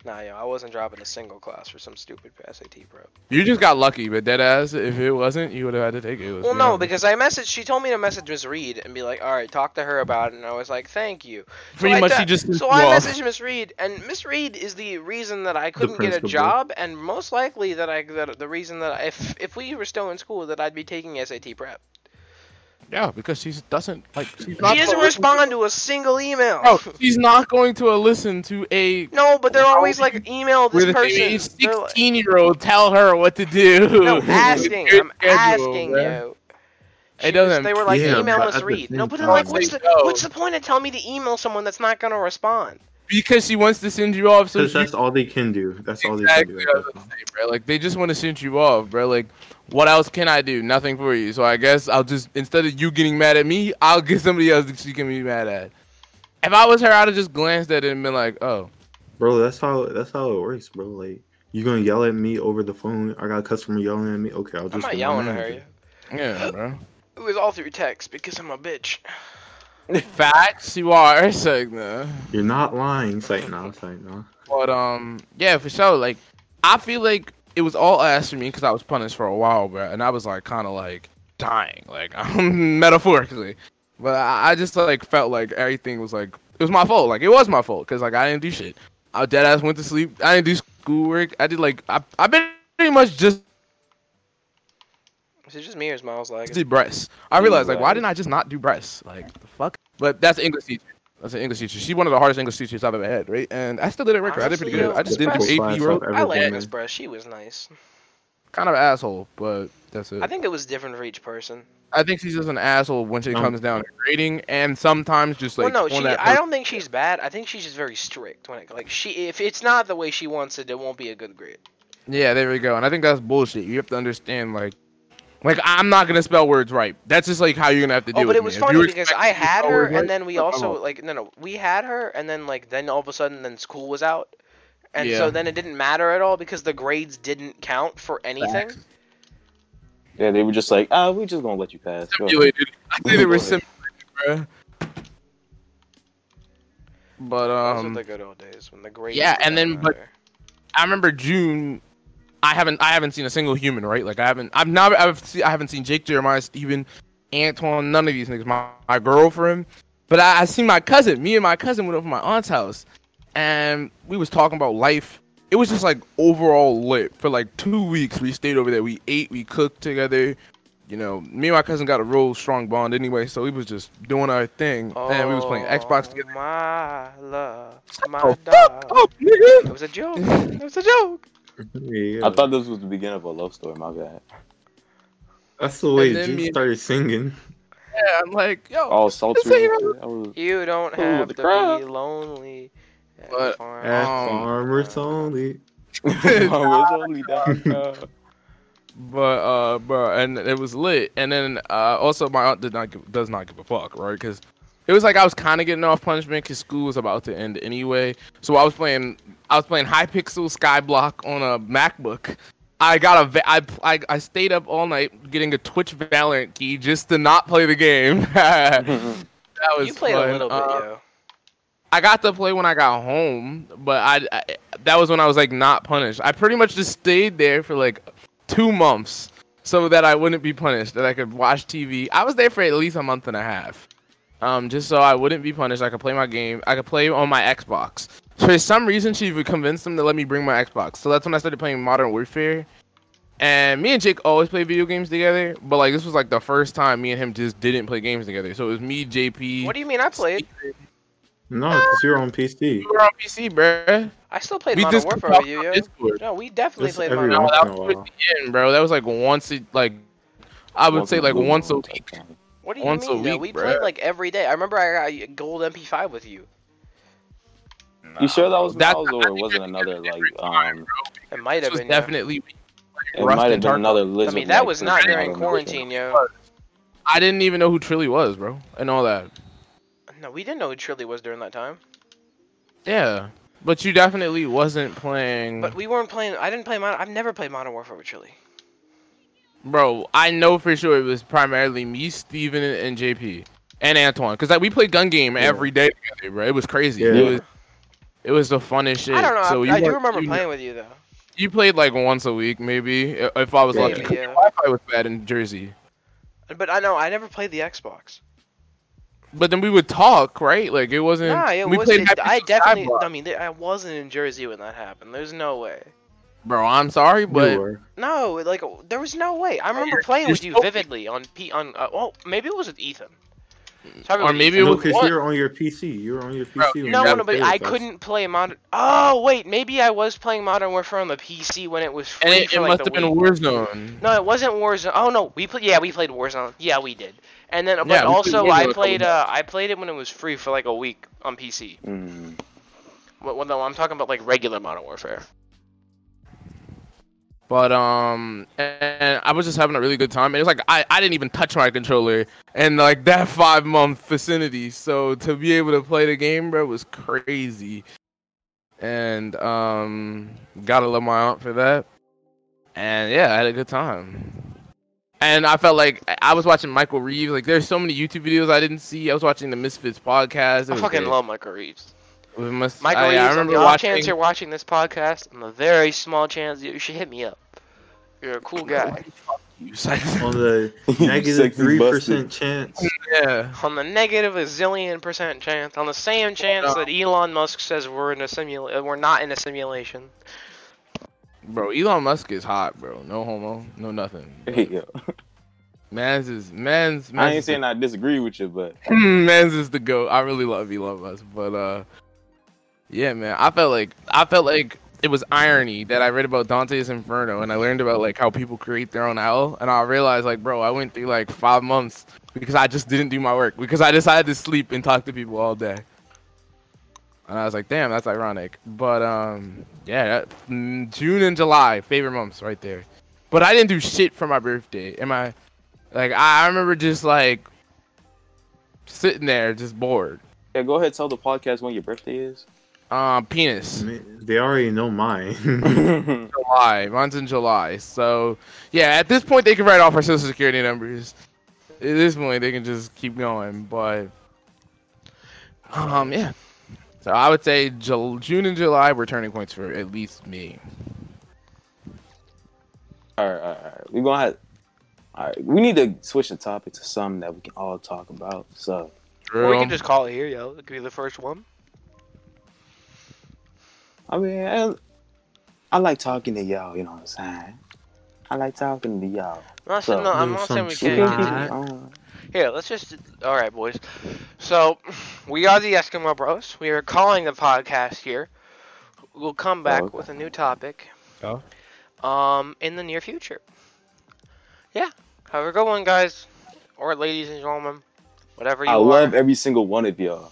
Nah, yo, I wasn't dropping a single class for some stupid SAT prep. You just got lucky, but dead ass, if it wasn't, you would have had to take it. Well, no, because I messaged. She told me to message Miss Reed and be like, "All right, talk to her about it." And I was like, "Thank you." pretty I much she just So I messaged Miss Reed, and Miss Reed is the reason that I couldn't get a job, and most likely that I that the reason that I, if if we were still in school, that I'd be taking SAT prep. Yeah, because she doesn't like. She's not She doesn't respond to a single email. Bro, she's not going to uh, listen to a No, but they're always like, email this with person. They're sixteen-year-old tell her what to do. no, With asking. your I'm schedule, asking bro. you. It doesn't- Was, they were like, Yeah, email but Miss at the Reed. No, same but then like, what's the what's the point of telling me to email someone that's not gonna respond? Because she wants to send you off. So she, that's all they can do. That's all they can do. was say, bro. Like they just want to send you off, bro. Like, what else can I do? Nothing for you. So I guess I'll just instead of you getting mad at me, I'll get somebody else that she can be mad at. If I was her, I'd have just glanced at it and been like, "Oh, Bro, that's how that's how it works, bro. Like you gonna yell at me over the phone. I got a customer yelling at me. Okay, I'll just I'm not yelling at her. yeah, bro." It was all through text because I'm a bitch. Facts, you are. It's like. You're not lying. It's like no, it's like no. But um, yeah, for sure. Like, I feel like it was all ass for me because I was punished for a while, bro, and I was like kind of like dying, like metaphorically. But I, I just like felt like everything was like it was my fault. Like it was my fault because like I didn't do shit. I dead ass went to sleep. I didn't do schoolwork. I did like I I been pretty much just Is it just me or is Miles I lagging? did breasts. I realized like why didn't I just not do breasts? Like the fuck. But that's an English teacher. That's an English teacher. She's one of the hardest English teachers I've ever had, right? And I still did it record. I did pretty good. yo, I just didn't do breast- AP class bro. I've like been Miss in. She was nice. Kind of asshole, but that's it. I think it was different for each person. I think she's just an asshole when she Um, comes down to grading, and sometimes just like well, no, she. that I don't think she's bad. I think she's just very strict when it like she. If it's not the way she wants it, it won't be a good grade. Yeah, there we go. And I think that's bullshit. You have to understand, like, like I'm not gonna spell words right. That's just like how you're gonna have to deal Oh, but with it was If funny because I had her, words right, and then we also like no, no, we had her, and then like then all of a sudden then school was out, and Yeah. so then it didn't matter at all because the grades didn't count for anything. Facts. Yeah, they were just like, ah, we just gonna let you pass. Simulated. I think they were Go simulated, bruh. But Those um, are the good old days when the grades. yeah, and then, but- I remember June. I haven't I haven't seen a single human, right? Like I haven't I've never I've see, I haven't seen Jake Jeremiah, Steven, Antoine, none of these niggas. My my girlfriend, but I, I seen my cousin. Me and my cousin went over to my aunt's house, and we was talking about life. It was just like overall lit for like two weeks. We stayed over there. We ate, we cooked together. You know, me and my cousin got a real strong bond anyway, so we was just doing our thing, and we was playing Xbox Oh, together. My love, my Oh, dog. fuck up, nigga. It was a joke. It was a joke. Yeah, I thought this was the beginning of a love story. My bad. that's the way then Juice me- started singing. Yeah, I'm like, yo, All sultry. This ain't and shit. I was- You don't Ooh, have to crowd. be lonely. at But, farm. At Um, Farmers Only. I was only down. But uh, bro, and it was lit. And then uh, also my aunt did not give, does not give a fuck, right? Because it was like I was kind of getting off punishment because school was about to end anyway. So I was playing, I was playing Hypixel Skyblock on a MacBook. I got a, I, I, I stayed up all night getting a Twitch Valorant key just to not play the game. that was you played fun. a little bit, Uh, yo. I got to play when I got home, but I, I that was when I was like not punished. I pretty much just stayed there for like two months so that I wouldn't be punished, that I could watch TV. I was there for at least a month and a half, um, just so I wouldn't be punished. I could play my game. I could play on my Xbox. For some reason, she would convince them to let me bring my Xbox. So that's when I started playing Modern Warfare. And me and Jake always play video games together, but like this was like the first time me and him just didn't play games together. So it was me, JP. What do you mean? I played. No, because you're on PC. You were on PC, bruh. I still played We Modern just Warfare talked with you, on yo. Discord. No, we definitely Just played every Modern No, once that in a was while. the end, bro. That was like once, a, like I would Once say in a like once a moon week. Type thing. What do you Once mean? though? week, we bruh. played like every day. I remember I got a gold MP5 with you. You sure that was That's- Miles I or think wasn't another like every um? It might have was been. yeah. definitely. It might have and been Tarkov. another I mean, that was not during quarantine, yo. I didn't even know who Trilly was, bro, and all that. No, we didn't know who Trilly was during that time. Yeah, but you definitely wasn't playing, But we weren't playing. I didn't play Modern. I've never played Modern Warfare with Trilly. Bro. I know for sure it was primarily me, Steven, and JP and Antoine, because like, we played gun game every day together, bro. It was crazy. Yeah. It was. It was the funnest shit. I don't know. So I, you I do remember you, playing with you though. You played like once a week, maybe, if I was Yeah. lucky. Yeah. Wi-Fi was bad in Jersey. But I know I never played the Xbox. But then we would talk, right? Like it wasn't. Nah, it we wasn't. Happy I definitely. I mean, I wasn't in Jersey when that happened. There's no way. Bro. I'm sorry, You but were. No, like there was no way. I remember you're- playing you're with you vividly on P on. Uh, well, maybe it was with Ethan. Probably or maybe Ethan. it No, was because you were on your PC. You were on your PC. Bro, No, you no, but I us. couldn't play modern. Oh wait, maybe I was playing Modern Warfare on the PC when it was free and it, for it like must the have been. Warzone. No, it wasn't Warzone. Oh no, we played. Yeah, we played Warzone. Yeah, we did. And then, but Yeah, we also Warzone I a couple played. Uh, I played it when it was free for like a week on PC. Mm. Well, well, no, I'm talking about like regular Modern Warfare. But um, and I was just having a really good time. And it was like I, I didn't even touch my controller in like that five month vicinity. So to be able to play the game, bro, was crazy. And um, gotta love my aunt for that. And yeah, I had a good time. And I felt like I- I was watching Michael Reeves. Like there's so many YouTube videos I didn't see. I was watching the Misfits podcast. I fucking great. love Michael Reeves. It was Mis- Michael I, Reeves, I on remember the off watching. chance you're watching this podcast, on the very small chance you should hit me up. You're a cool guy. You psycho. on the negative three percent chance. yeah. On the negative a zillion percent chance, on the same chance that Elon Musk says we're in a simula- we're not in a simulation. Bro, Elon Musk is hot, bro. No homo, no nothing. Hey, yo. Man's is man's. man's I ain't is saying I disagree with you, but the, man's is the goat. I really love you, love us, but uh, yeah, man. I felt like I felt like it was irony that I read about Dante's Inferno and I learned about like how people create their own hell, and I realized like, bro, I went through like five months because I just didn't do my work because I decided to sleep and talk to people all day. And I was like, damn, that's ironic. But um, yeah, that, mm, June and July, favorite months right there. But I didn't do shit for my birthday. Am I? Like I I remember just like sitting there, just bored. yeah, go ahead tell the podcast when your birthday is. Um, penis. They already know mine. July. Mine's in July. So yeah, at this point they can write off our social security numbers. At this point they can just keep going. But um, yeah. So I would say Jul- June and July were turning points for at least me. all right, all right, all right. We're gonna have. All right, we need to switch the topic to something that we can all talk about. So, Or we can just call it here, yo. It could be the first one. I mean, I, I like talking to y'all. You know what I'm saying? I like talking to y'all. I'm not, So, saying, no, I'm not saying we can't. can shit. continue. Here, let's just. All right, boys. So, we are the Eskimo Bros. We are calling the podcast here. We'll come back okay. with a new topic. Oh. Um, in the near future. Yeah. Have a good one, guys, or ladies and gentlemen, whatever you I are. love every single one of y'all.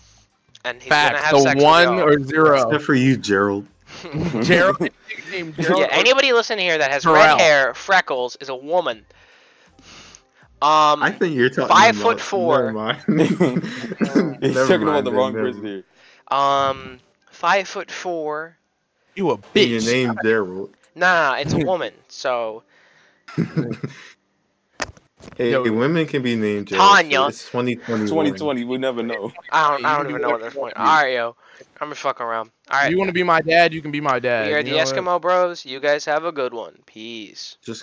and he's gonna have The sex with one y'all. or zero. Except for you, Gerald. Gerald. Gerald Yeah, anybody listening here that has Terrell. red hair, freckles, is a woman. Um, I think you're talking Five about, foot four. Never mind. He's Never talking about the then, wrong person here. um, five foot four. You a And bitch. Your name Gerald. Nah, it's a woman. So Hey, Yo. women can be named Gerald. Tanya. It's 2021. 2020, we never know. I don't, I don't even know what at this you point. want. All right, yo, I'm just fucking around. All right, You want to be my dad? You can be my dad. we are You the know what? Eskimo Bros. You guys have a good one. Peace. Just